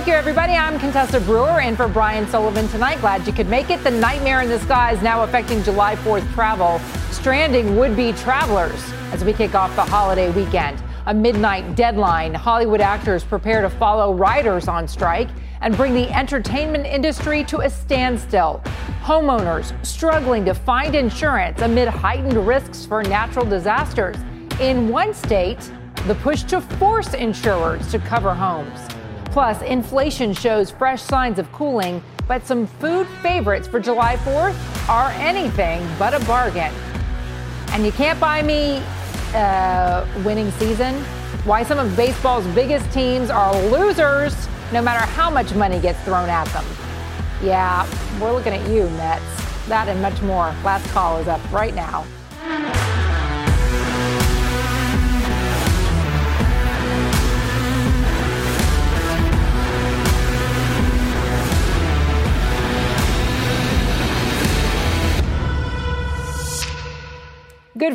Thank you, everybody. I'm Contessa Brewer in for Brian Sullivan tonight. Glad you could make it. The nightmare in the sky is now affecting July 4th travel, stranding would be travelers as we kick off the holiday weekend a midnight deadline. Hollywood actors prepare to follow writers on strike and bring the entertainment industry to a standstill. Homeowners struggling to find insurance amid heightened risks for natural disasters. In one state, the push to force insurers to cover homes. Plus, inflation shows fresh signs of cooling, but some food favorites for July 4th are anything but a bargain. And you can't buy me uh, winning season, why some of baseball's biggest teams are losers no matter how much money gets thrown at them. Yeah, we're looking at you, Mets. That and much more. Last call is up right now.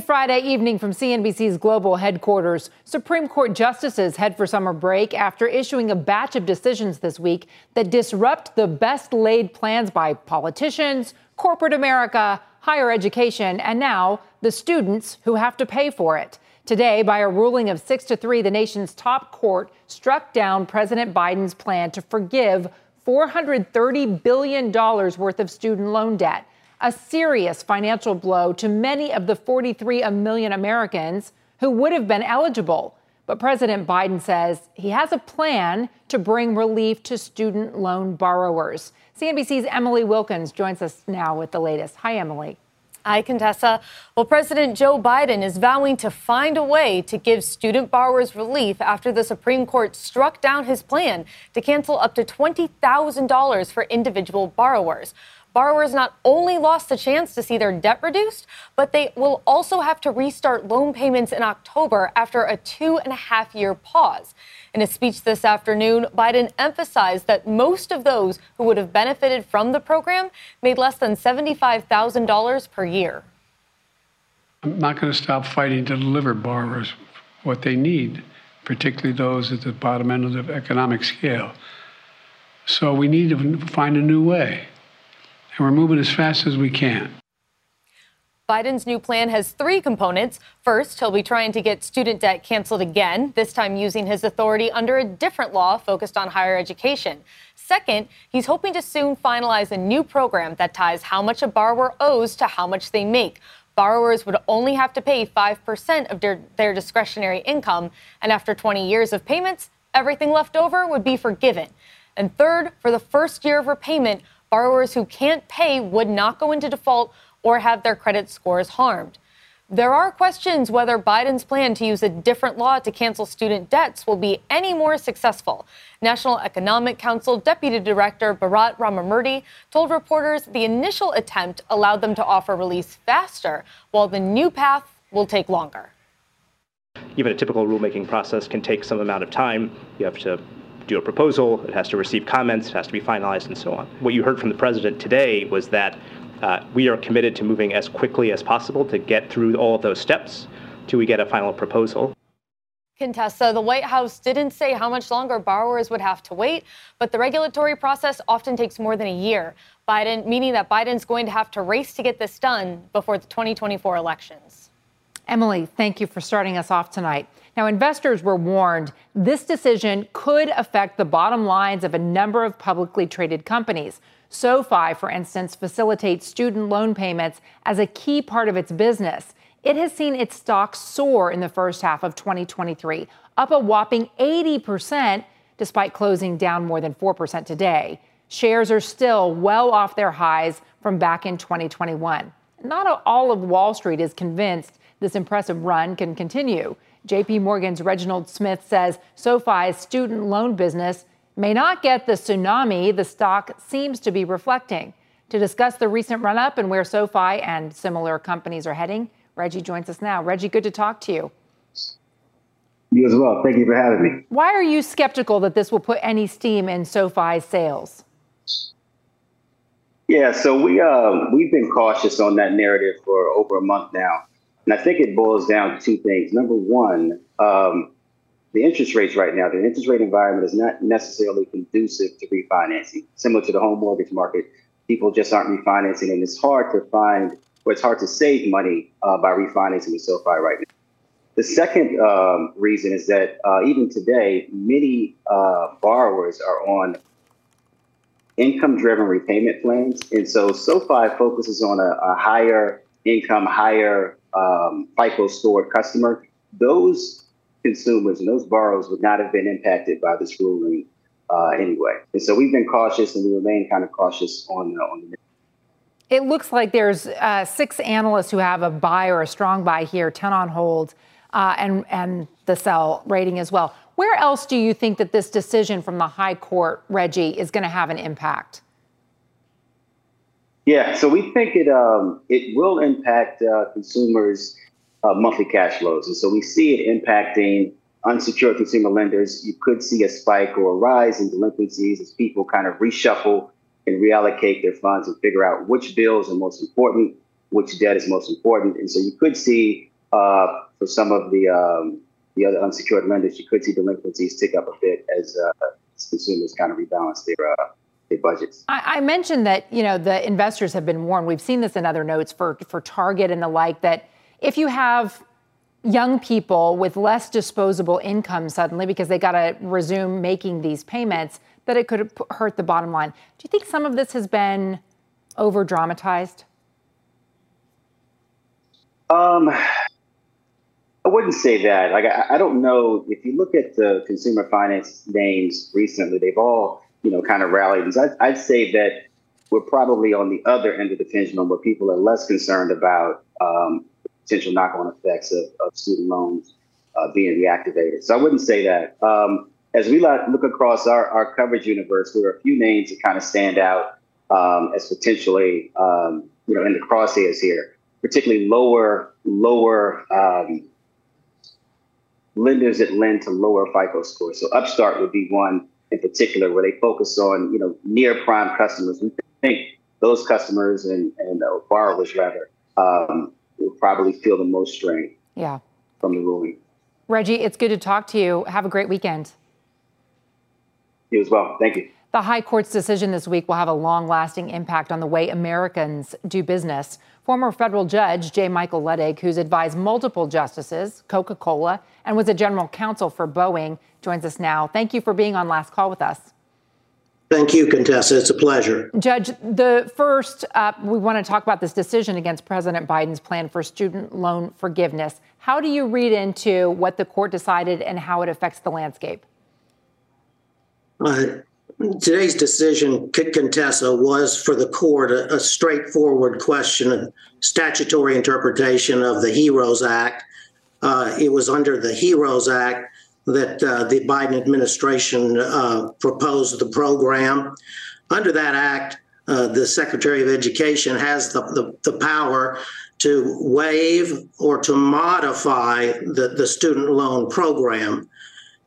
Friday evening from CNBC's global headquarters. Supreme Court justices head for summer break after issuing a batch of decisions this week that disrupt the best laid plans by politicians, corporate America, higher education, and now the students who have to pay for it. Today, by a ruling of 6 to 3, the nation's top court struck down President Biden's plan to forgive $430 billion worth of student loan debt a serious financial blow to many of the 43 million Americans who would have been eligible. But President Biden says he has a plan to bring relief to student loan borrowers. CNBC's Emily Wilkins joins us now with the latest. Hi, Emily. Hi, Contessa. Well, President Joe Biden is vowing to find a way to give student borrowers relief after the Supreme Court struck down his plan to cancel up to $20,000 for individual borrowers borrowers not only lost the chance to see their debt reduced, but they will also have to restart loan payments in October after a two and a half year pause. In a speech this afternoon, Biden emphasized that most of those who would have benefited from the program made less than $75,000 per year. I'm not going to stop fighting to deliver borrowers what they need, particularly those at the bottom end of the economic scale. So we need to find a new way and we're moving as fast as we can. Biden's new plan has three components. First, he'll be trying to get student debt canceled again, this time using his authority under a different law focused on higher education. Second, he's hoping to soon finalize a new program that ties how much a borrower owes to how much they make. Borrowers would only have to pay 5% of their, their discretionary income, and after 20 years of payments, everything left over would be forgiven. And third, for the first year of repayment, borrowers who can't pay would not go into default or have their credit scores harmed. There are questions whether Biden's plan to use a different law to cancel student debts will be any more successful. National Economic Council Deputy Director Bharat Ramamurti told reporters the initial attempt allowed them to offer release faster, while the new path will take longer. Even a typical rulemaking process can take some amount of time. You have to do a proposal, it has to receive comments, it has to be finalized, and so on. What you heard from the president today was that uh, we are committed to moving as quickly as possible to get through all of those steps till we get a final proposal. Contessa, the White House didn't say how much longer borrowers would have to wait, but the regulatory process often takes more than a year. Biden, meaning that Biden's going to have to race to get this done before the 2024 elections. Emily, thank you for starting us off tonight. Now, investors were warned this decision could affect the bottom lines of a number of publicly traded companies. SoFi, for instance, facilitates student loan payments as a key part of its business. It has seen its stock soar in the first half of 2023, up a whopping 80%, despite closing down more than 4% today. Shares are still well off their highs from back in 2021. Not all of Wall Street is convinced this impressive run can continue. JP Morgan's Reginald Smith says SoFi's student loan business may not get the tsunami the stock seems to be reflecting. To discuss the recent run up and where SoFi and similar companies are heading, Reggie joins us now. Reggie, good to talk to you. You as well. Thank you for having me. Why are you skeptical that this will put any steam in SoFi's sales? Yeah, so we uh, we've been cautious on that narrative for over a month now, and I think it boils down to two things. Number one, um, the interest rates right now, the interest rate environment is not necessarily conducive to refinancing. Similar to the home mortgage market, people just aren't refinancing, and it's hard to find, or it's hard to save money uh, by refinancing with SoFi right now. The second um, reason is that uh, even today, many uh, borrowers are on income driven repayment plans. And so SoFi focuses on a, a higher income, higher um, FICO scored customer. Those consumers and those borrowers would not have been impacted by this ruling uh, anyway. And so we've been cautious and we remain kind of cautious on, on the it looks like there's uh, six analysts who have a buy or a strong buy here, 10 on hold, uh, and, and the sell rating as well. Where else do you think that this decision from the high court, Reggie, is going to have an impact? Yeah, so we think it um, it will impact uh, consumers' uh, monthly cash flows, and so we see it impacting unsecured consumer lenders. You could see a spike or a rise in delinquencies as people kind of reshuffle and reallocate their funds and figure out which bills are most important, which debt is most important, and so you could see uh, for some of the um, the other unsecured lenders, you could see delinquencies tick up a bit as, uh, as consumers kind of rebalance their uh, their budgets. I, I, mentioned that you know the investors have been warned. We've seen this in other notes for for Target and the like that if you have young people with less disposable income suddenly because they got to resume making these payments, that it could hurt the bottom line. Do you think some of this has been over dramatized? Um, I wouldn't say that. Like, I, I, don't know if you look at the consumer finance names recently, they've all, you know, kind of rallied. And I'd, I'd say that we're probably on the other end of the pendulum where people are less concerned about um, potential knock-on effects of, of student loans uh, being reactivated. So I wouldn't say that. Um, as we look across our, our coverage universe, there are a few names that kind of stand out um, as potentially, um, you know, in the crosshairs here, particularly lower, lower um, lenders that lend to lower FICO scores. So Upstart would be one in particular where they focus on, you know, near prime customers. We think those customers and, and uh, borrowers rather um, will probably feel the most strain yeah. from the ruling. Reggie, it's good to talk to you. Have a great weekend. You as well. Thank you. The High Court's decision this week will have a long lasting impact on the way Americans do business. Former federal judge J. Michael Luttig, who's advised multiple justices, Coca Cola, and was a general counsel for Boeing, joins us now. Thank you for being on Last Call with us. Thank you, Contessa. It's a pleasure. Judge, the first, uh, we want to talk about this decision against President Biden's plan for student loan forgiveness. How do you read into what the court decided and how it affects the landscape? Uh, Today's decision, Kit Contessa, was for the court a, a straightforward question of statutory interpretation of the HEROES Act. Uh, it was under the HEROES Act that uh, the Biden administration uh, proposed the program. Under that act, uh, the Secretary of Education has the, the, the, power to waive or to modify the, the student loan program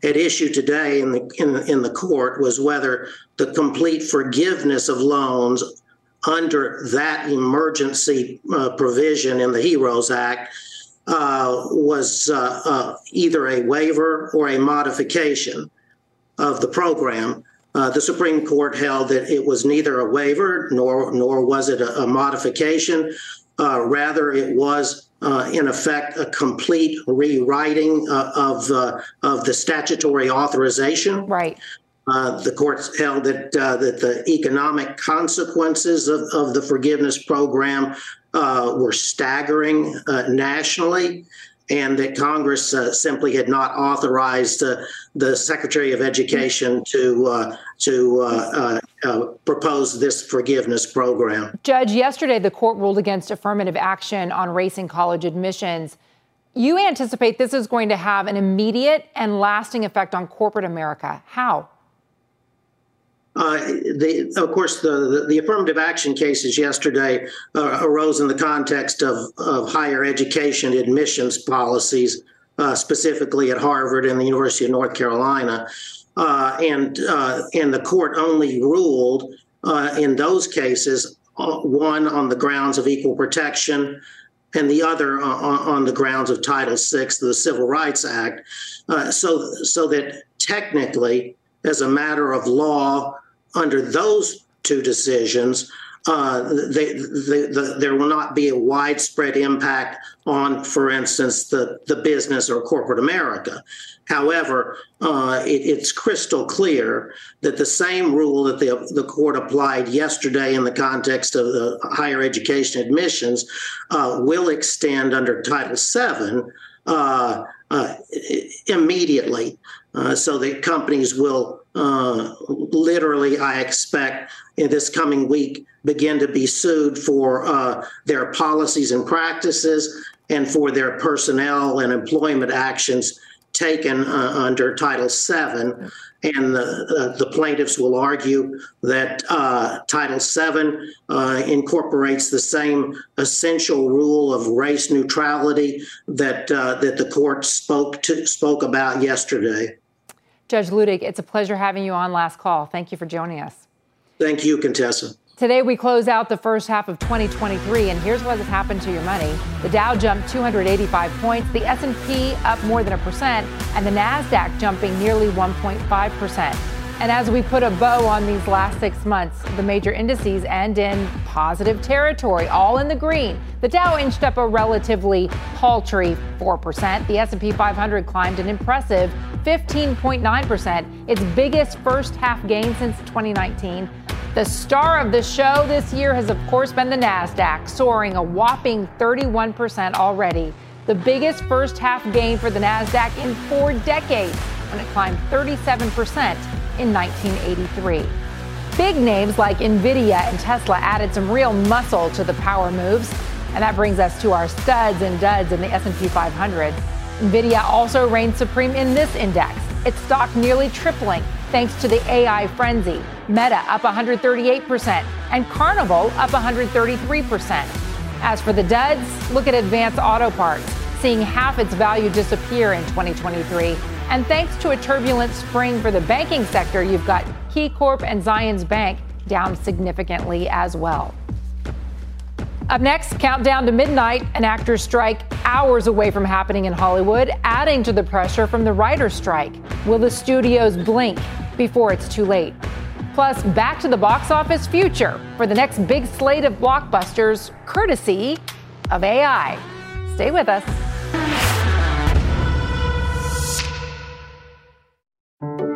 at issue today in the in, in the court was whether the complete forgiveness of loans under that emergency uh, provision in the HEROES Act uh, was uh, uh either a waiver or a modification of the program. Uh, the Supreme Court held that it was neither a waiver nor nor was it a, a modification. Uh, rather, it was uh, in effect, a complete rewriting uh, of uh, of the statutory authorization. Right. Uh, the courts held that uh, that the economic consequences of, of the forgiveness program uh, were staggering nationally, and that Congress uh, simply had not authorized uh, the Secretary of Education to uh, to uh, uh, propose this forgiveness program. Judge, yesterday the court ruled against affirmative action on racing college admissions. You anticipate this is going to have an immediate and lasting effect on corporate America. How? Uh, the, of course, the, the, the, affirmative action cases yesterday uh, arose in the context of, of higher education admissions policies, uh, specifically at Harvard and the University of North Carolina. Uh, and, uh, and the court only ruled in those cases, one on the grounds of equal protection and the other on, on the grounds of Title VI of the Civil Rights Act. so, so that technically, as a matter of law, under those two decisions, uh, they, they, the, there will not be a widespread impact on, for instance, the, the business or corporate America. However, uh, it, it's crystal clear that the same rule that the, the court applied yesterday in the context of the higher education admissions uh, will extend under Title VII uh, uh, immediately, uh, so that companies will uh, literally, I expect in this coming week, begin to be sued for uh, their policies and practices and for their personnel and employment actions taken uh, under Title VII. And the, the plaintiffs will argue that uh, Title VII uh, incorporates the same essential rule of race neutrality that uh, that the court spoke to, spoke about yesterday. Judge Luttig, it's a pleasure having you on Last Call. Thank you for joining us. Thank you, Contessa. Today we close out the first half of 2023 and here's what has happened to your money. The Dow jumped 285 points, the S&P up more than a percent, and the Nasdaq jumping nearly 1.5%. And as we put a bow on these last six months, the major indices end in positive territory, all in the green. The Dow inched up a relatively paltry 4%. The S&P 500 climbed an impressive 15.9%, its biggest first half gain since 2019. The star of the show this year has, of course, been the NASDAQ, soaring a whopping 31% already. The biggest first half gain for the NASDAQ in four decades when it climbed 37% in 1983. Big names like Nvidia and Tesla added some real muscle to the power moves, and that brings us to our studs and duds in the S&P 500. Nvidia also reigned supreme in this index. Its stock nearly tripling thanks to the AI frenzy. Meta up 138% and Carnival up 133%. As for the duds, look at Advance Auto Parts, seeing half its value disappear in 2023 and thanks to a turbulent spring for the banking sector, you've got KeyCorp and Zions Bank down significantly as well. Up next, countdown to midnight, an actor's strike hours away from happening in Hollywood, adding to the pressure from the writer's strike. Will the studios blink before it's too late? Plus, back to the box office future for the next big slate of blockbusters, courtesy of AI. Stay with us.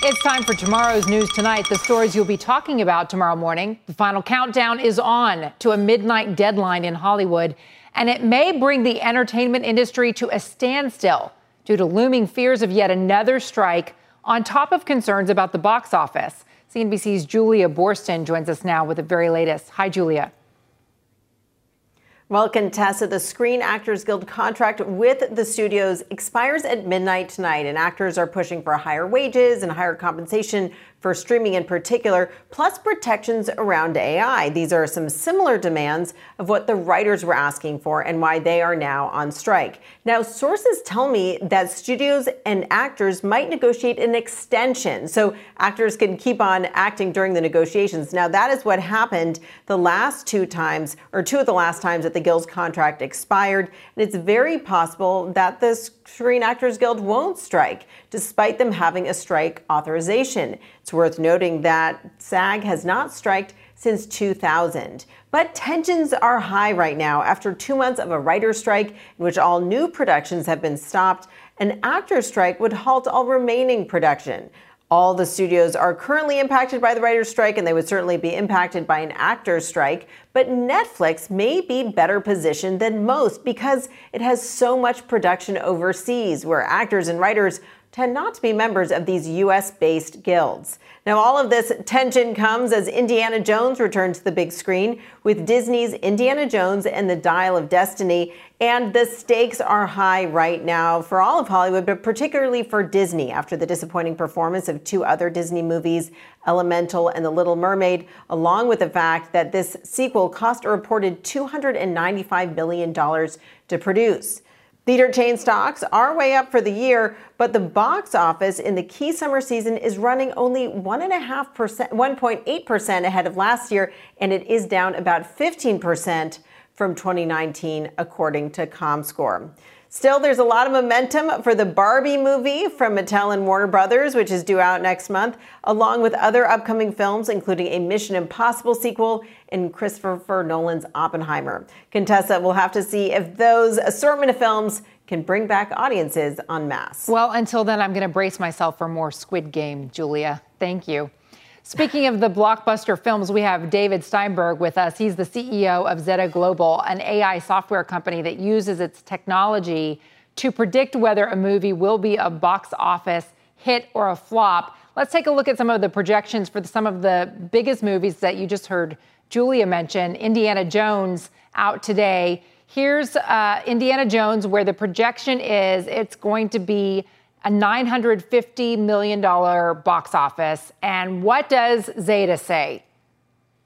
It's time for tomorrow's news tonight. The stories you'll be talking about tomorrow morning. The final countdown is on to a midnight deadline in Hollywood, and it may bring the entertainment industry to a standstill due to looming fears of yet another strike, on top of concerns about the box office. CNBC's Julia Boorstin joins us now with the very latest. Hi, Julia. Well, Contessa, the Screen Actors Guild contract with the studios expires at midnight tonight, and actors are pushing for higher wages and higher compensation for streaming in particular, plus protections around AI. These are some similar demands of what the writers were asking for and why they are now on strike. Now, sources tell me that studios and actors might negotiate an extension so actors can keep on acting during the negotiations. Now, that is what happened the last two times, or two of the last times that the Guild's contract expired. And it's very possible that the Screen Actors Guild won't strike, despite them having a strike authorization. It's worth noting that SAG has not striked since 2000. But tensions are high right now after two months of a writer's strike in which all new productions have been stopped. An actor strike would halt all remaining production. All the studios are currently impacted by the writer's strike, and they would certainly be impacted by an actor's strike. But Netflix may be better positioned than most because it has so much production overseas, where actors and writers tend not to be members of these US based guilds. Now, all of this tension comes as Indiana Jones returns to the big screen with Disney's Indiana Jones and the Dial of Destiny. And the stakes are high right now for all of Hollywood, but particularly for Disney after the disappointing performance of two other Disney movies, Elemental and The Little Mermaid, along with the fact that this sequel cost a reported $295 billion to produce. Theater chain stocks are way up for the year, but the box office in the key summer season is running only 1.5%, 1.8% ahead of last year, and it is down about 15% from 2019, according to ComScore. Still, there's a lot of momentum for the Barbie movie from Mattel and Warner Brothers, which is due out next month, along with other upcoming films, including a Mission Impossible sequel and Christopher Nolan's Oppenheimer. Contessa will have to see if those assortment of films can bring back audiences en masse. Well, until then, I'm going to brace myself for more Squid Game, Julia. Thank you. Speaking of the blockbuster films, we have David Steinberg with us. He's the CEO of Zeta Global, an AI software company that uses its technology to predict whether a movie will be a box office hit or a flop. Let's take a look at some of the projections for some of the biggest movies that you just heard Julia mention. Indiana Jones out today. Here's uh, Indiana Jones, where the projection is it's going to be a $950 million box office. And what does Zeta say?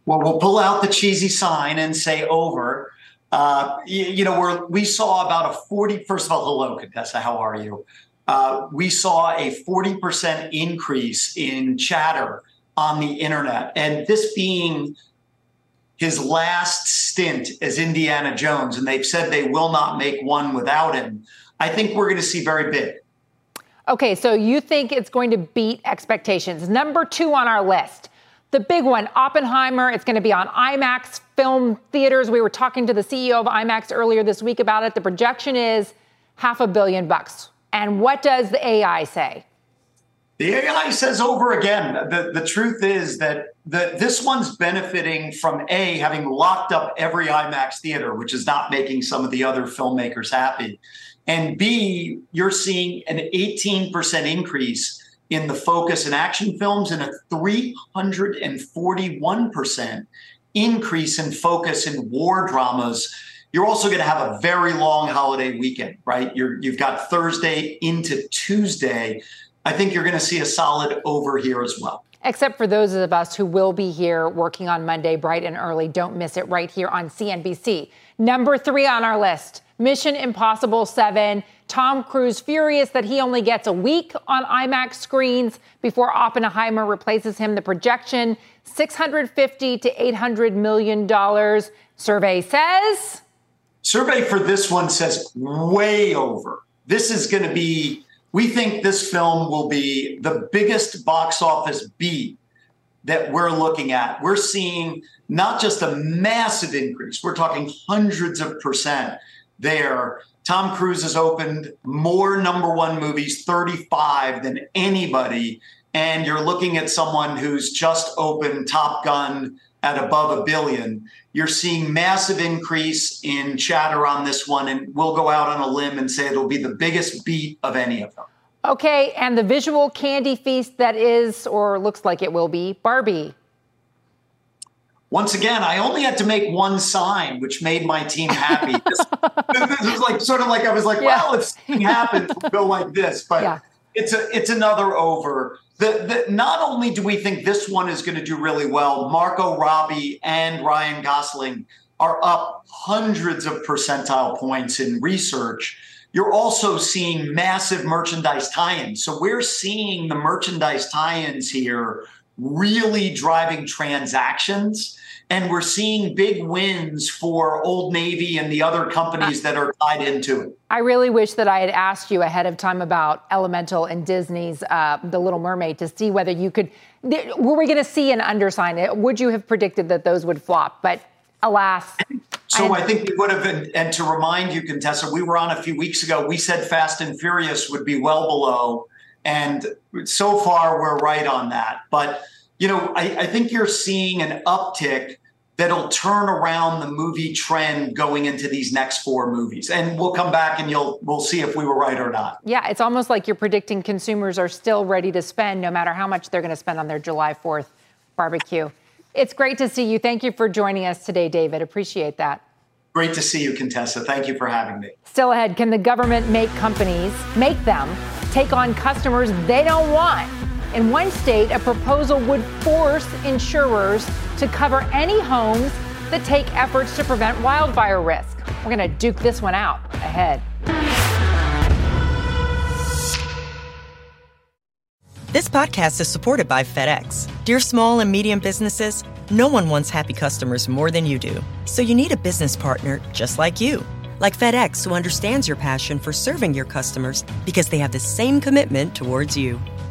Well, we'll pull out the cheesy sign and say over. Uh, you, you, know, we're, we saw about a 40, first of all, hello, Contessa, how are you? Uh, we saw a 40% increase in chatter on the internet. And this being his last stint as Indiana Jones, and they've said they will not make one without him, I think we're going to see very big. Okay, so you think it's going to beat expectations. Number two on our list, the big one, Oppenheimer. It's going to be on IMAX film theaters. We were talking to the CEO of IMAX earlier this week about it. The projection is half a billion bucks. And what does the AI say? The AI says over again. The, the truth is that the, this one's benefiting from A, having locked up every IMAX theater, which is not making some of the other filmmakers happy. And B, you're seeing an 18% increase in the focus and action films and a 341% increase in focus in war dramas. You're also going to have a very long holiday weekend, right? You're, you've got Thursday into Tuesday. I think you're going to see a solid over here as well except for those of us who will be here working on Monday bright and early. Don't miss it right here on CNBC. Number three on our list Mission Impossible 7. Tom Cruise furious that he only gets a week on IMAX screens before Oppenheimer replaces him. The projection 650 to 800 million dollars. Survey says. Survey for this one says way over. This is going to be we think this film will be the biggest box office beat that we're looking at. We're seeing not just a massive increase, we're talking hundreds of percent there. Tom Cruise has opened more number one movies, 35, than anybody. And you're looking at someone who's just opened Top Gun at above a billion. You're seeing massive increase in chatter on this one, and we'll go out on a limb and say it'll be the biggest beat of any of them. Okay, and the visual candy feast that is, or looks like it will be, Barbie. Once again, I only had to make one sign, which made my team happy. this, this was like sort of like I was like, yeah. well, if something happens, we'll go like this. But yeah. it's a it's another over. The, the, not only do we think this one is going to do really well, Margot Robbie and Ryan Gosling are up hundreds of percentile points in research. You're also seeing massive merchandise tie-ins. So we're seeing the merchandise tie-ins here really driving transactions and we're seeing big wins for Old Navy and the other companies that are tied into it. I really wish that I had asked you ahead of time about Elemental and Disney's uh, The Little Mermaid to see whether you could. Were we going to see an undersign? Would you have predicted that those would flop? But alas. So I, I think we would have been, and to remind you, Contessa, we were on a few weeks ago. We said Fast and Furious would be well below, and so far we're right on that. But you know, I, I think you're seeing an uptick that'll turn around the movie trend going into these next four movies. And we'll come back and you'll we'll see if we were right or not. Yeah, it's almost like you're predicting consumers are still ready to spend no matter how much they're going to spend on their July 4th barbecue. It's great to see you. Thank you for joining us today, David. Appreciate that. Great to see you, Contessa. Thank you for having me. Still ahead, can the government make companies, make them take on customers they don't want? In one state, a proposal would force insurers to cover any homes that take efforts to prevent wildfire risk. We're going to duke this one out ahead. This podcast is supported by FedEx. Dear small and medium businesses, no one wants happy customers more than you do. So you need a business partner just like you. Like FedEx, who understands your passion for serving your customers because they have the same commitment towards you.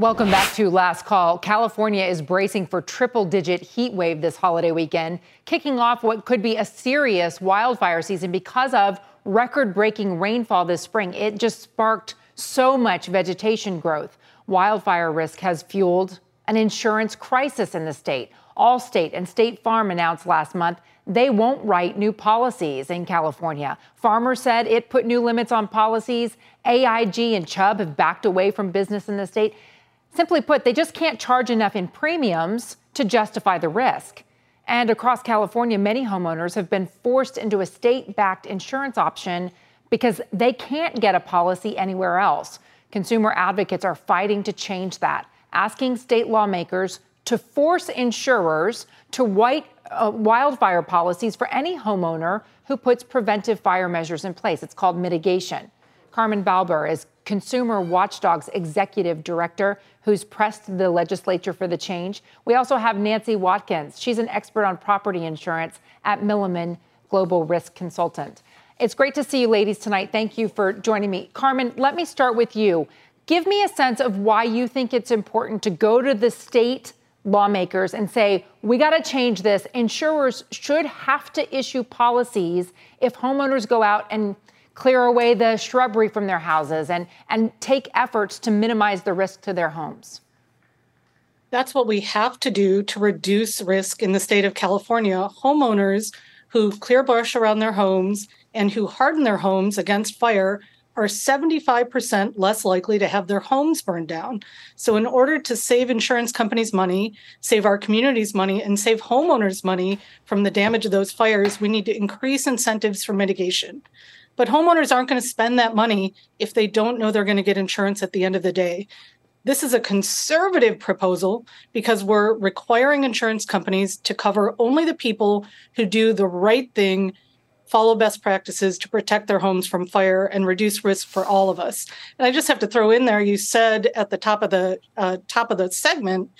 Welcome back to Last Call. California is bracing for triple digit heat wave this holiday weekend, kicking off what could be a serious wildfire season because of record breaking rainfall this spring. It just sparked so much vegetation growth. Wildfire risk has fueled an insurance crisis in the state. Allstate and State Farm announced last month they won't write new policies in California. Farmers said it put new limits on policies. AIG and Chubb have backed away from business in the state. Simply put, they just can't charge enough in premiums to justify the risk. And across California, many homeowners have been forced into a state backed insurance option because they can't get a policy anywhere else. Consumer advocates are fighting to change that, asking state lawmakers to force insurers to white uh, wildfire policies for any homeowner who puts preventive fire measures in place. It's called mitigation. Carmen Balber is Consumer Watchdog's executive director who's pressed the legislature for the change. We also have Nancy Watkins. She's an expert on property insurance at Milliman Global Risk Consultant. It's great to see you ladies tonight. Thank you for joining me. Carmen, let me start with you. Give me a sense of why you think it's important to go to the state lawmakers and say, we got to change this. Insurers should have to issue policies if homeowners go out and clear away the shrubbery from their houses and, and take efforts to minimize the risk to their homes? That's what we have to do to reduce risk in the state of California. Homeowners who clear brush around their homes and who harden their homes against fire are 75% less likely to have their homes burned down. So, in order to save insurance companies money, save our communities money, and save homeowners money from the damage of those fires, we need to increase incentives for mitigation. But homeowners aren't going to spend that money if they don't know they're going to get insurance at the end of the day. This is a conservative proposal because we're requiring insurance companies to cover only the people who do the right thing, follow best practices to protect their homes from fire and reduce risk for all of us. And I just have to throw in there you said at the top of the uh, top of the segment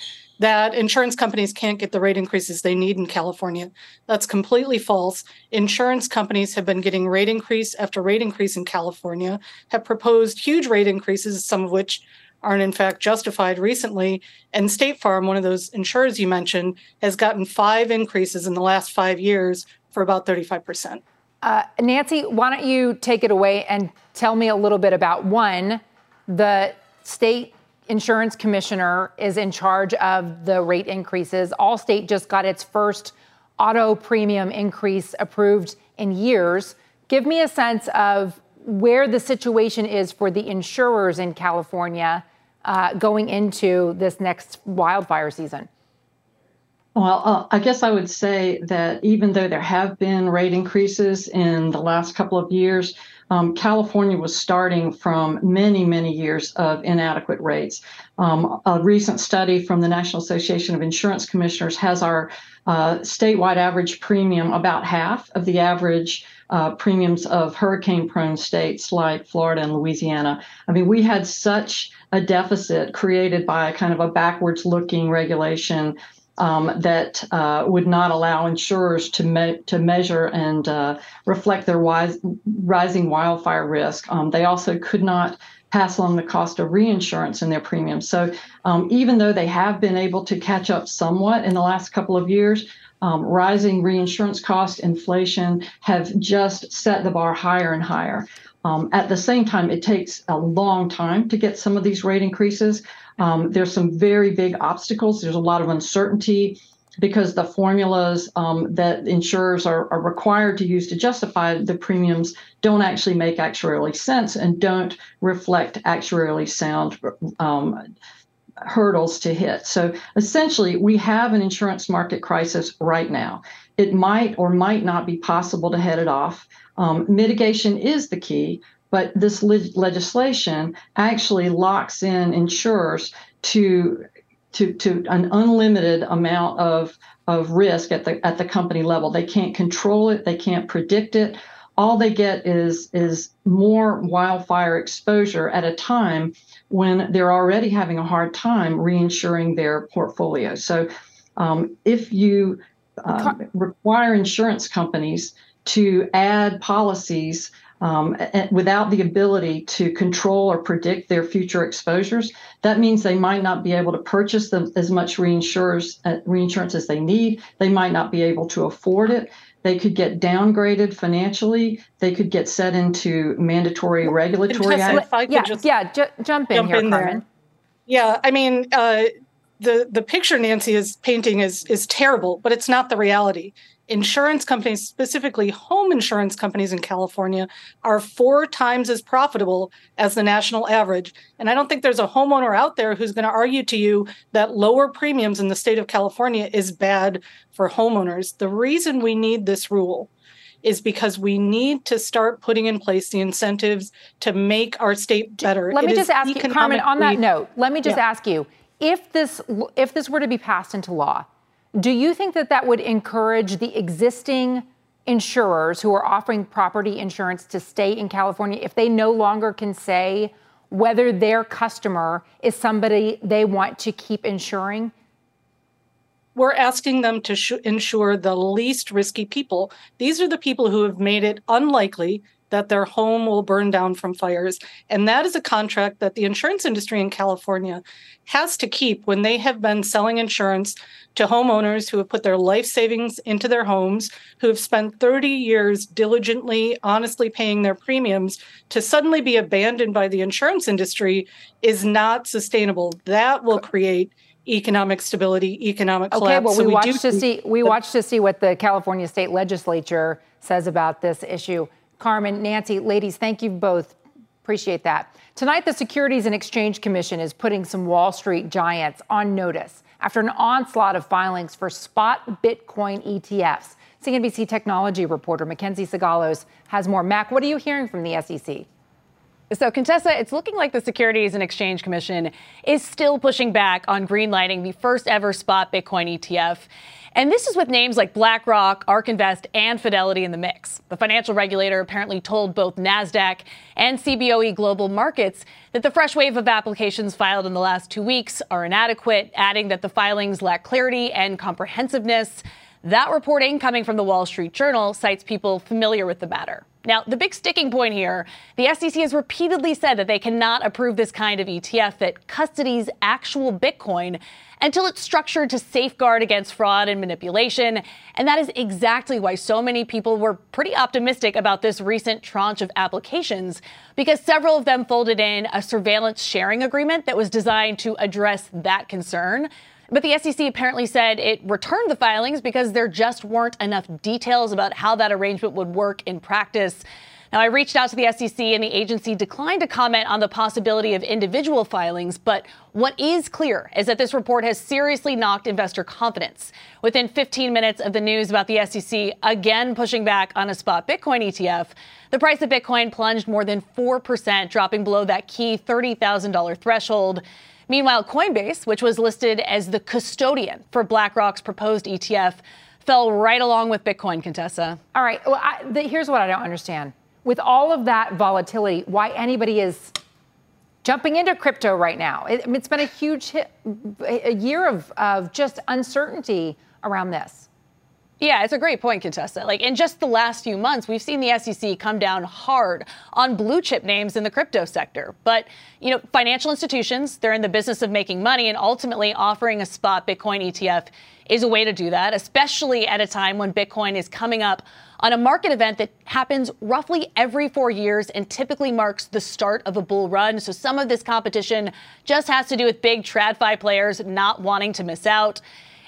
that insurance companies can't get the rate increases they need in California. That's completely false. Insurance companies have been getting rate increase after rate increase in California, have proposed huge rate increases, some of which aren't in fact justified recently. And State Farm, one of those insurers you mentioned, has gotten five increases in the last five years for about 35%. Uh, Nancy, why don't you take it away and tell me a little bit about one, the state insurance commissioner is in charge of the rate increases. Allstate just got its first auto premium increase approved in years. Give me a sense of where the situation is for the insurers in California uh, going into this next wildfire season. Well, uh, I guess I would say that even though there have been rate increases in the last couple of years, um, California was starting from many, many years of inadequate rates. Um, a recent study from the National Association of Insurance Commissioners has our uh, statewide average premium about half of the average uh, premiums of hurricane prone states like Florida and Louisiana. I mean, we had such a deficit created by kind of a backwards looking regulation um, that uh, would not allow insurers to me- to measure and uh, reflect their wise- rising wildfire risk. Um, they also could not pass along the cost of reinsurance in their premiums. So um, even though they have been able to catch up somewhat in the last couple of years, um, rising reinsurance costs, inflation have just set the bar higher and higher. Um, at the same time, it takes a long time to get some of these rate increases. Um, there's some very big obstacles. There's a lot of uncertainty because the formulas um, that insurers are, are, required to use to justify the premiums don't actually make actuarially sense and don't reflect actuarially sound um, hurdles to hit. So essentially, we have an insurance market crisis right now. It might or might not be possible to head it off. Um, mitigation is the key, but this le- legislation actually locks in insurers to to to an unlimited amount of of risk at the at the company level. They can't control it. They can't predict it. All they get is is more wildfire exposure at a time when they're already having a hard time reinsuring their portfolio. So, um, if you uh, require insurance companies to add policies um, without the ability to control or predict their future exposures, that means they might not be able to purchase them as much reinsurers, uh, reinsurance as they need. They might not be able to afford it. They could get downgraded financially. They could get set into mandatory regulatory action. Yeah, yeah, ju- jump in jump here, in Carmen. There. Yeah, I mean, uh, the the picture Nancy is painting is is terrible, but it's not the reality insurance companies, specifically home insurance companies in California, are four times as profitable as the national average. And I don't think there's a homeowner out there who's going to argue to you that lower premiums in the state of California is bad for homeowners. The reason we need this rule is because we need to start putting in place the incentives to make our state better. Let me it just ask you, Carmen, on that note, let me just yeah. ask you if this if this were to be passed into law, do you think that that would encourage the existing insurers who are offering property insurance to stay in California if they no longer can say whether their customer is somebody they want to keep insuring? We're asking them to sh- insure the least risky people. These are the people who have made it unlikely that their home will burn down from fires. And that is a contract that the insurance industry in California has to keep when they have been selling insurance to homeowners who have put their life savings into their homes, who have spent 30 years diligently, honestly paying their premiums, to suddenly be abandoned by the insurance industry is not sustainable. That will create economic stability, economic collapse. Okay, well, we, so we watch to see we watch to see what the California state legislature says about this issue. Carmen, Nancy, ladies, thank you both. Appreciate that. Tonight, the Securities and Exchange Commission is putting some Wall Street giants on notice after an onslaught of filings for spot Bitcoin ETFs. CNBC technology reporter Mackenzie Sigalos has more. Mac, what are you hearing from the SEC? So, Contessa, it's looking like the Securities and Exchange Commission is still pushing back on greenlighting the first ever spot Bitcoin ETF. And this is with names like BlackRock, ARK Invest, and Fidelity in the mix. The financial regulator apparently told both NASDAQ and CBOE Global Markets that the fresh wave of applications filed in the last two weeks are inadequate, adding that the filings lack clarity and comprehensiveness. That reporting, coming from the Wall Street Journal, cites people familiar with the matter. Now, the big sticking point here the SEC has repeatedly said that they cannot approve this kind of ETF that custodies actual Bitcoin until it's structured to safeguard against fraud and manipulation. And that is exactly why so many people were pretty optimistic about this recent tranche of applications, because several of them folded in a surveillance sharing agreement that was designed to address that concern. But the SEC apparently said it returned the filings because there just weren't enough details about how that arrangement would work in practice. Now, I reached out to the SEC and the agency declined to comment on the possibility of individual filings, but what is clear is that this report has seriously knocked investor confidence. Within 15 minutes of the news about the SEC again pushing back on a spot Bitcoin ETF, the price of Bitcoin plunged more than 4%, dropping below that key $30,000 threshold. Meanwhile, Coinbase, which was listed as the custodian for BlackRock's proposed ETF, fell right along with Bitcoin, Contessa. All right. Well, I, the, here's what I don't understand. With all of that volatility, why anybody is jumping into crypto right now? It, it's been a huge hit, a year of, of just uncertainty around this. Yeah, it's a great point, Contessa. Like in just the last few months, we've seen the SEC come down hard on blue chip names in the crypto sector. But, you know, financial institutions, they're in the business of making money and ultimately offering a spot Bitcoin ETF is a way to do that, especially at a time when Bitcoin is coming up on a market event that happens roughly every four years and typically marks the start of a bull run. So some of this competition just has to do with big TradFi players not wanting to miss out.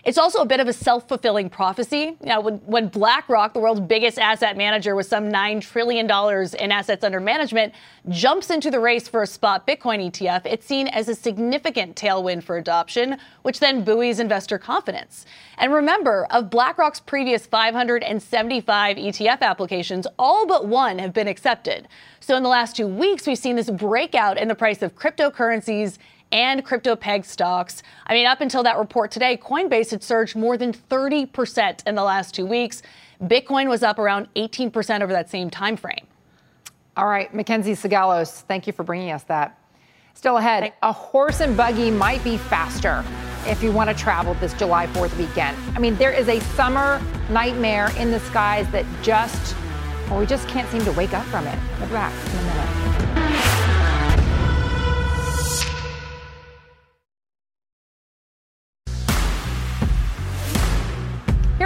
It's also a bit of a self fulfilling prophecy. Now, when, when BlackRock, the world's biggest asset manager with some $9 trillion in assets under management, jumps into the race for a spot Bitcoin ETF, it's seen as a significant tailwind for adoption, which then buoys investor confidence. And remember, of BlackRock's previous 575 ETF applications, all but one have been accepted. So in the last two weeks, we've seen this breakout in the price of cryptocurrencies and crypto peg stocks. I mean, up until that report today, Coinbase had surged more than 30% in the last two weeks. Bitcoin was up around 18% over that same time frame. All right, Mackenzie Sigalos, thank you for bringing us that. Still ahead, a horse and buggy might be faster if you want to travel this July 4th weekend. I mean, there is a summer nightmare in the skies that just, well, we just can't seem to wake up from it. We'll be back in a minute.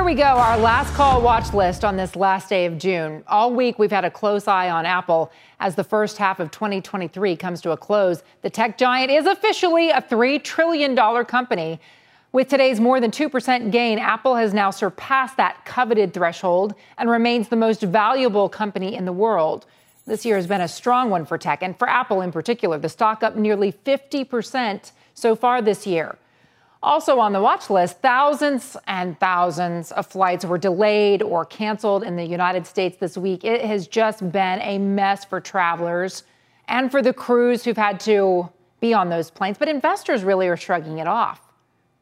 We go, our last call watch list on this last day of June. All week, we've had a close eye on Apple as the first half of 2023 comes to a close. The tech giant is officially a $3 trillion company. With today's more than 2% gain, Apple has now surpassed that coveted threshold and remains the most valuable company in the world. This year has been a strong one for tech, and for Apple in particular. The stock up nearly 50% so far this year. Also on the watch list, thousands and thousands of flights were delayed or canceled in the United States this week. It has just been a mess for travelers and for the crews who've had to be on those planes. But investors really are shrugging it off.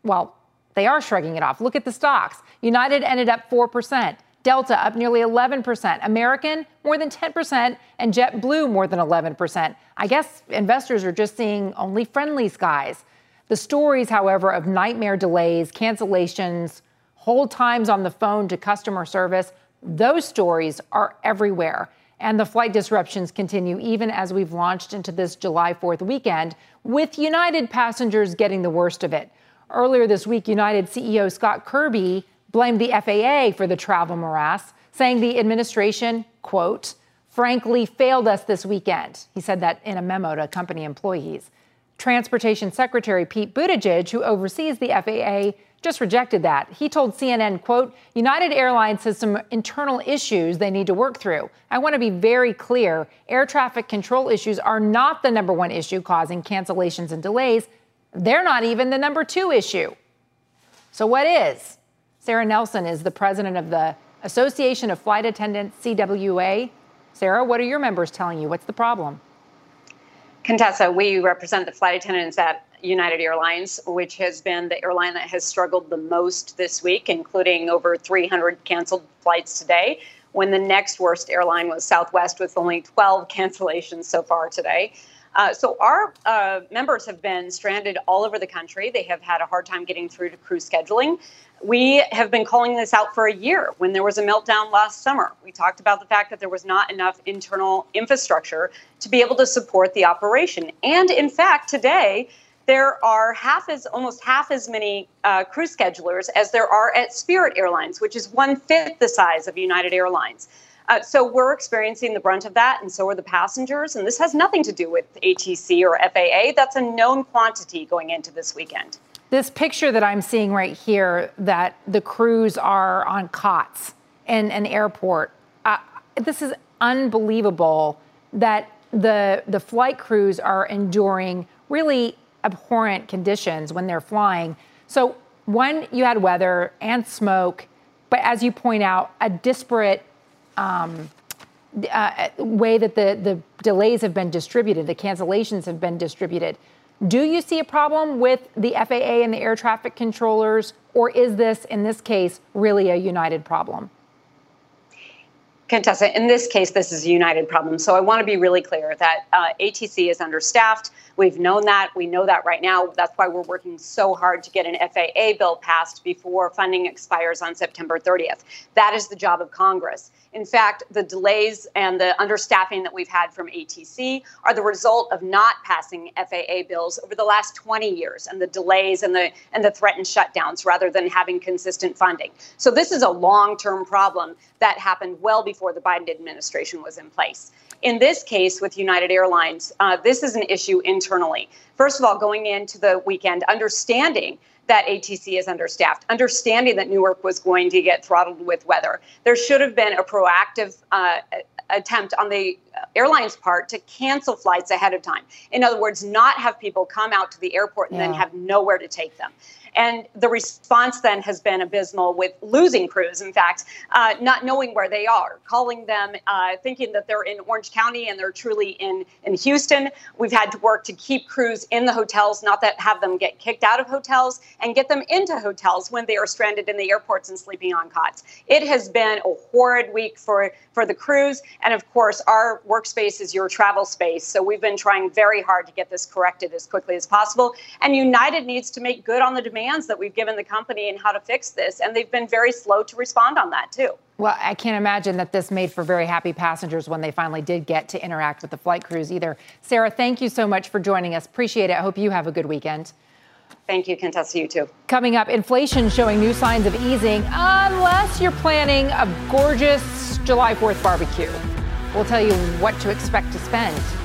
Well, they are shrugging it off. Look at the stocks. United ended up 4%. Delta up nearly 11%, American more than 10%, and JetBlue more than 11%. I guess investors are just seeing only friendly skies. The stories, however, of nightmare delays, cancellations, hold times on the phone to customer service, those stories are everywhere. And the flight disruptions continue even as we've launched into this July 4th weekend, with United passengers getting the worst of it. Earlier this week, United CEO Scott Kirby blamed the FAA for the travel morass, saying the administration, quote, frankly failed us this weekend. He said that in a memo to company employees. Transportation Secretary Pete Buttigieg, who oversees the FAA, just rejected that. He told CNN, quote, United Airlines has some internal issues they need to work through. I want to be very clear. Air traffic control issues are not the number one issue causing cancellations and delays. They're not even the number two issue. So what is? Sarah Nelson is the president of the Association of Flight Attendants, CWA. Sarah, what are your members telling you? What's the problem? Contessa, we represent the flight attendants at United Airlines, which has been the airline that has struggled the most this week, including over 300 canceled flights today, when the next worst airline was Southwest with only 12 cancellations so far today. Uh, so our uh, members have been stranded all over the country. They have had a hard time getting through to crew scheduling. We have been calling this out for a year when there was a meltdown last summer. We talked about the fact that there was not enough internal infrastructure to be able to support the operation. And in fact, today, there are half as almost half as many uh, crew schedulers as there are at Spirit Airlines, which is one fifth the size of United Airlines. Uh, so we're experiencing the brunt of that, and so are the passengers. And this has nothing to do with ATC or FAA. That's a known quantity going into this weekend. This picture that I'm seeing right here, that the crews are on cots in an airport. Uh, this is unbelievable that the the flight crews are enduring really abhorrent conditions when they're flying. So one, you had weather and smoke, but as you point out, a disparate um, uh, way that the, the delays have been distributed, the cancellations have been distributed. Do you see a problem with the FAA and the air traffic controllers, or is this, in this case, really a united problem? Contessa, in this case, this is a united problem. So I want to be really clear that uh, ATC is understaffed. We've known that. We know that right now. That's why we're working so hard to get an FAA bill passed before funding expires on September 30th. That is the job of Congress. In fact, the delays and the understaffing that we've had from ATC are the result of not passing FAA bills over the last 20 years and the delays and the and the threatened shutdowns rather than having consistent funding. So this is a long-term problem that happened well before the Biden administration was in place. In this case, with United Airlines, uh, this is an issue internally. First of all, going into the weekend, understanding that ATC is understaffed, understanding that Newark was going to get throttled with weather. There should have been a proactive uh, attempt on the airline's part to cancel flights ahead of time. In other words, not have people come out to the airport and yeah. then have nowhere to take them. And the response then has been abysmal with losing crews, in fact, uh, not knowing where they are, calling them, uh, thinking that they're in Orange County and they're truly in, in Houston. We've had to work to keep crews in the hotels, not that have them get kicked out of hotels, and get them into hotels when they are stranded in the airports and sleeping on cots. It has been a horrid week for, for the crews. And of course, our workspace is your travel space. So we've been trying very hard to get this corrected as quickly as possible. And United needs to make good on the demand that we've given the company and how to fix this. And they've been very slow to respond on that, too. Well, I can't imagine that this made for very happy passengers when they finally did get to interact with the flight crews either. Sarah, thank you so much for joining us. Appreciate it. I hope you have a good weekend. Thank you, Contessa. You too. Coming up, inflation showing new signs of easing, unless you're planning a gorgeous July 4th barbecue. We'll tell you what to expect to spend.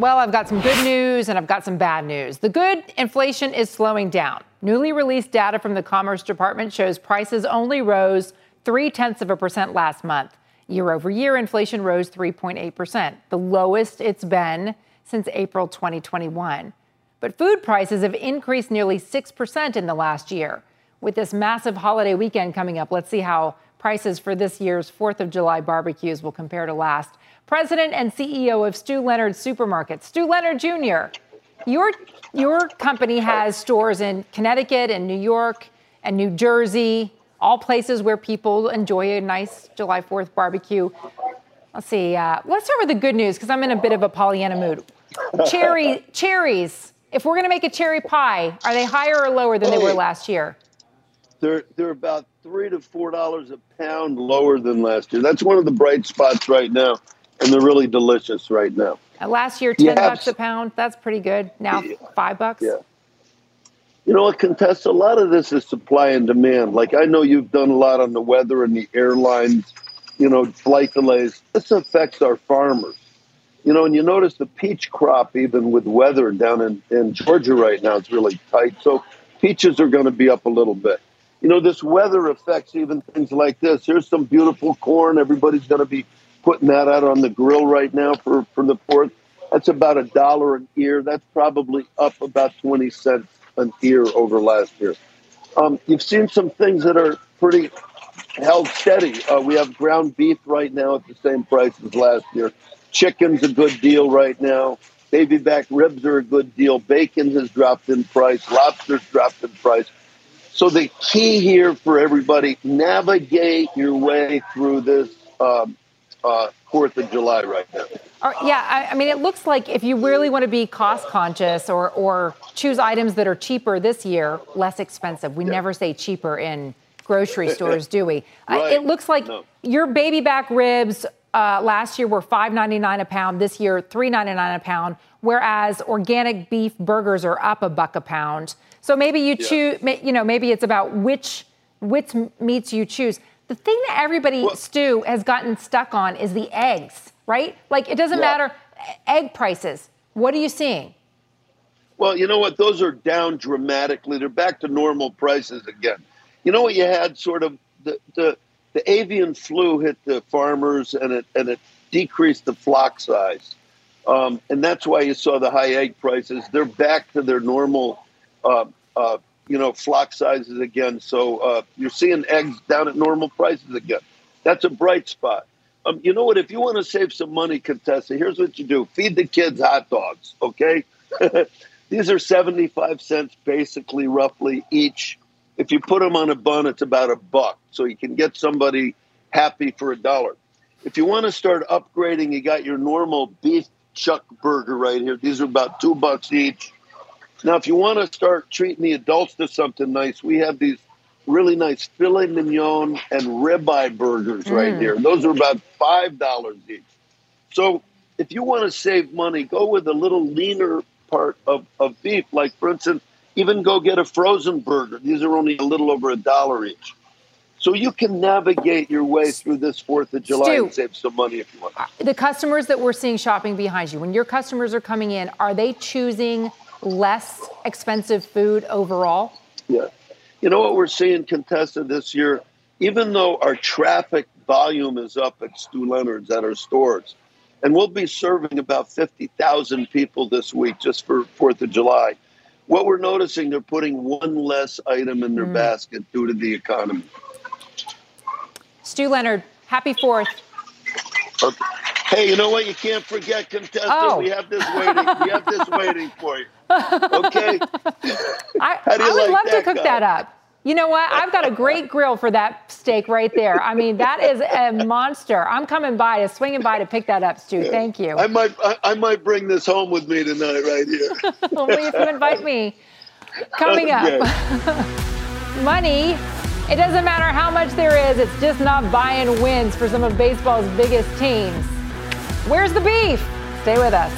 Well, I've got some good news and I've got some bad news. The good inflation is slowing down. Newly released data from the Commerce Department shows prices only rose three tenths of a percent last month. Year over year, inflation rose 3.8%, the lowest it's been since April 2021. But food prices have increased nearly 6% in the last year. With this massive holiday weekend coming up, let's see how prices for this year's 4th of July barbecues will compare to last president and CEO of Stew Leonard Supermarkets. Stew Leonard Jr., your, your company has stores in Connecticut and New York and New Jersey, all places where people enjoy a nice July 4th barbecue. Let's see. Uh, let's start with the good news because I'm in a bit of a Pollyanna mood. Cherry, cherries. If we're going to make a cherry pie, are they higher or lower than they were last year? They're they're about three to four dollars a pound lower than last year. That's one of the bright spots right now and they're really delicious right now. Uh, last year, ten yeah, bucks a pound. That's pretty good. Now yeah. five bucks. Yeah. You know what, Contessa? A lot of this is supply and demand. Like I know you've done a lot on the weather and the airlines, you know, flight delays. This affects our farmers. You know, and you notice the peach crop, even with weather down in, in Georgia right now, it's really tight. So peaches are going to be up a little bit. You know, this weather affects even things like this. Here's some beautiful corn. Everybody's going to be putting that out on the grill right now for, for the fourth. That's about a dollar an ear. That's probably up about 20 cents an ear over last year. Um, you've seen some things that are pretty held steady. Uh, we have ground beef right now at the same price as last year. Chicken's a good deal right now. Baby back ribs are a good deal. Bacon has dropped in price. Lobster's dropped in price. So the key here for everybody: navigate your way through this um, uh, Fourth of July right now. Uh, yeah, I, I, mean, it looks like if you really want to be cost conscious or or choose items that are cheaper this year, less expensive. We yeah. never say cheaper in grocery stores, do we? Right. It looks like no. your baby back ribs uh, last year were $5.99 a pound. This year, $3.99 a pound. Whereas organic beef burgers are up a buck a pound. So maybe you yeah. choose. You know, maybe it's about which which meats you choose. The thing that everybody, well, Stew, has gotten stuck on is the eggs, right? Like it doesn't yeah. matter egg prices. What are you seeing? Well, you know what? Those are down dramatically. They're back to normal prices again. You know what? You had sort of the the, the avian flu hit the farmers, and it and it decreased the flock size, um, and that's why you saw the high egg prices. They're back to their normal uh, uh, you know, flock sizes again. So uh, you're seeing eggs down at normal prices again. That's a bright spot. Um, you know what? If you want to save some money, Contessa, here's what you do: feed the kids hot dogs. Okay, these are seventy-five cents, basically, roughly each. If you put them on a bun, it's about a buck. So you can get somebody happy for a dollar. If you want to start upgrading, you got your normal beef chuck burger right here. These are about two bucks each. Now, if you want to start treating the adults to something nice, we have these really nice filet mignon and ribeye burgers mm. right here. Those are about five dollars each. So, if you want to save money, go with a little leaner part of, of beef. Like, for instance, even go get a frozen burger. These are only a little over a dollar each. So you can navigate your way through this Fourth of July Stew, and save some money if you want. The customers that we're seeing shopping behind you, when your customers are coming in, are they choosing less expensive food overall? Yeah. You know what we're seeing, Contessa, this year? Even though our traffic volume is up at Stew Leonard's at our stores, and we'll be serving about 50,000 people this week just for 4th of July. What we're noticing, they're putting one less item in their mm. basket due to the economy. Stew Leonard, happy 4th. Okay. Hey, you know what? You can't forget, Contessa. Oh. We have this waiting. We have this waiting for you. Okay. I, I would like love to cook guy? that up. You know what? I've got a great grill for that steak right there. I mean, that is a monster. I'm coming by, to swinging by to pick that up, Stew. Thank you. I might, I, I, might bring this home with me tonight, right here. Only if you invite me. Coming up, money. It doesn't matter how much there is. It's just not buying wins for some of baseball's biggest teams. Where's the beef? Stay with us.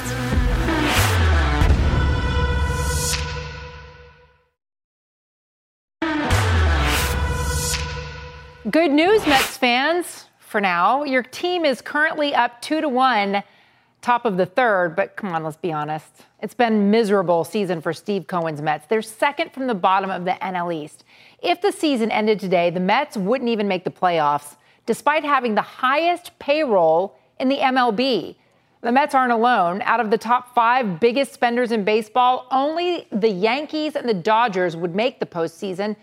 Good news, Mets fans. For now, your team is currently up two to one, top of the third. But come on, let's be honest. It's been miserable season for Steve Cohen's Mets. They're second from the bottom of the NL East. If the season ended today, the Mets wouldn't even make the playoffs, despite having the highest payroll in the MLB. The Mets aren't alone. Out of the top five biggest spenders in baseball, only the Yankees and the Dodgers would make the postseason,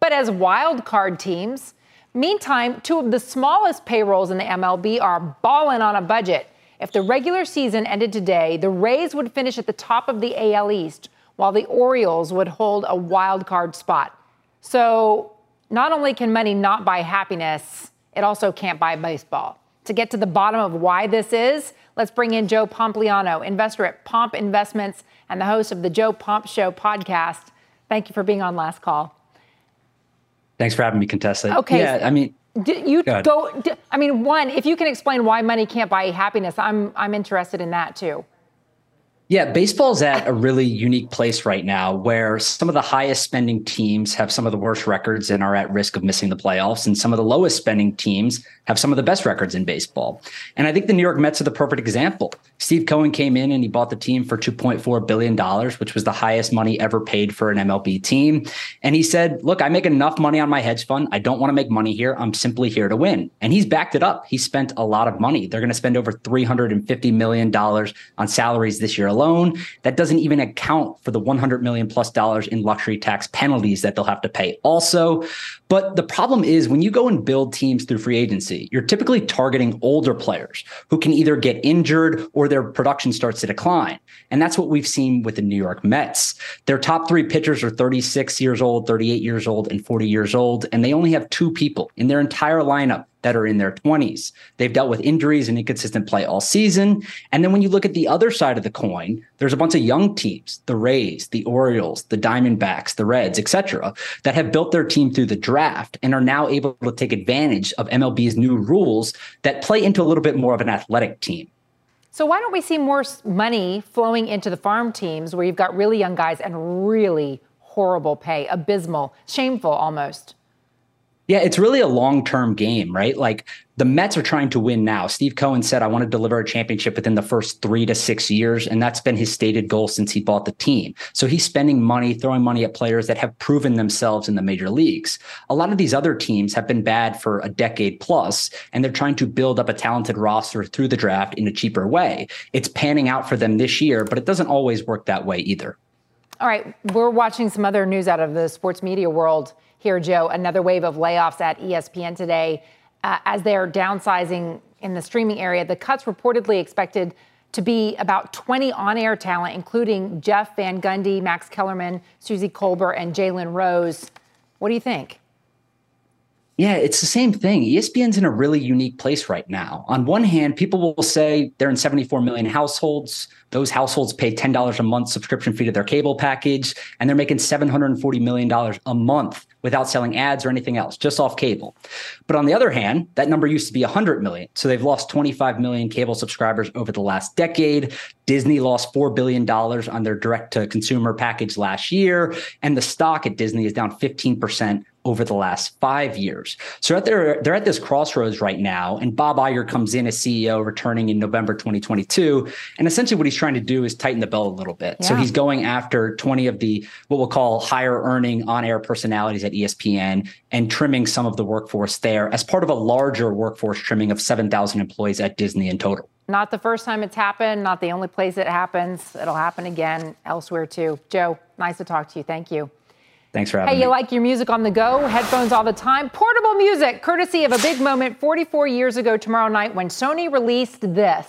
but as wild card teams. Meantime, two of the smallest payrolls in the MLB are balling on a budget. If the regular season ended today, the Rays would finish at the top of the AL East, while the Orioles would hold a wild card spot. So, not only can money not buy happiness, it also can't buy baseball. To get to the bottom of why this is, let's bring in Joe Pompliano, investor at Pomp Investments and the host of the Joe Pomp Show podcast. Thank you for being on last call. Thanks for having me, Contessa. Okay. Yeah, I mean, you go. go I mean, one, if you can explain why money can't buy happiness, I'm I'm interested in that too. Yeah, baseball's at a really unique place right now where some of the highest spending teams have some of the worst records and are at risk of missing the playoffs, and some of the lowest spending teams have some of the best records in baseball. And I think the New York Mets are the perfect example. Steve Cohen came in and he bought the team for $2.4 billion, which was the highest money ever paid for an MLB team. And he said, Look, I make enough money on my hedge fund. I don't want to make money here. I'm simply here to win. And he's backed it up. He spent a lot of money. They're going to spend over $350 million on salaries this year alone. That doesn't even account for the 100 million plus dollars in luxury tax penalties that they'll have to pay also. But the problem is when you go and build teams through free agency, you're typically targeting older players who can either get injured or their production starts to decline. And that's what we've seen with the New York Mets. Their top three pitchers are 36 years old, 38 years old, and 40 years old. And they only have two people in their entire lineup that are in their 20s. They've dealt with injuries and inconsistent play all season. And then when you look at the other side of the coin, there's a bunch of young teams, the Rays, the Orioles, the Diamondbacks, the Reds, etc., that have built their team through the draft and are now able to take advantage of MLB's new rules that play into a little bit more of an athletic team. So why don't we see more money flowing into the farm teams where you've got really young guys and really horrible pay, abysmal, shameful almost? Yeah, it's really a long term game, right? Like the Mets are trying to win now. Steve Cohen said, I want to deliver a championship within the first three to six years. And that's been his stated goal since he bought the team. So he's spending money, throwing money at players that have proven themselves in the major leagues. A lot of these other teams have been bad for a decade plus, and they're trying to build up a talented roster through the draft in a cheaper way. It's panning out for them this year, but it doesn't always work that way either. All right, we're watching some other news out of the sports media world here, Joe. Another wave of layoffs at ESPN today uh, as they're downsizing in the streaming area. The cuts reportedly expected to be about 20 on air talent, including Jeff Van Gundy, Max Kellerman, Suzy Kolber, and Jalen Rose. What do you think? Yeah, it's the same thing. ESPN's in a really unique place right now. On one hand, people will say they're in 74 million households. Those households pay $10 a month subscription fee to their cable package, and they're making $740 million a month without selling ads or anything else, just off cable. But on the other hand, that number used to be 100 million. So they've lost 25 million cable subscribers over the last decade. Disney lost $4 billion on their direct to consumer package last year. And the stock at Disney is down 15% over the last five years. So at their, they're at this crossroads right now. And Bob Iger comes in as CEO, returning in November 2022. And essentially what he's trying to do is tighten the belt a little bit. Yeah. So he's going after 20 of the what we'll call higher earning on air personalities at ESPN and trimming some of the workforce there as part of a larger workforce trimming of 7,000 employees at Disney in total. Not the first time it's happened, not the only place it happens. It'll happen again elsewhere too. Joe, nice to talk to you. Thank you. Thanks for having hey, me. Hey, you like your music on the go, headphones all the time? Portable music, courtesy of a big moment 44 years ago tomorrow night when Sony released this.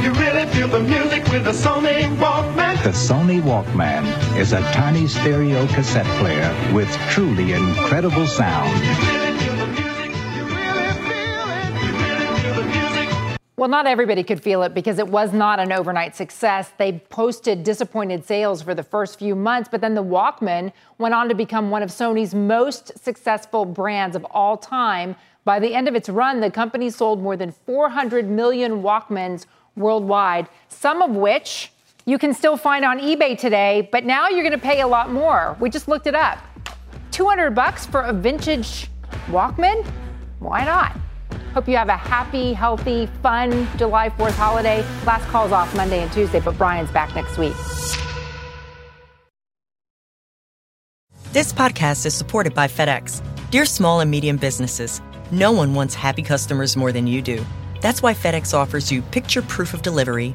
You really feel the music with the Sony Walkman. The Sony Walkman is a tiny stereo cassette player with truly incredible sound. Well, not everybody could feel it because it was not an overnight success. They posted disappointed sales for the first few months, but then the Walkman went on to become one of Sony's most successful brands of all time. By the end of its run, the company sold more than 400 million Walkmans worldwide, some of which you can still find on eBay today, but now you're going to pay a lot more. We just looked it up. 200 bucks for a vintage Walkman? Why not? Hope you have a happy, healthy, fun July 4th holiday. Last call's off Monday and Tuesday, but Brian's back next week. This podcast is supported by FedEx. Dear small and medium businesses, no one wants happy customers more than you do. That's why FedEx offers you picture proof of delivery,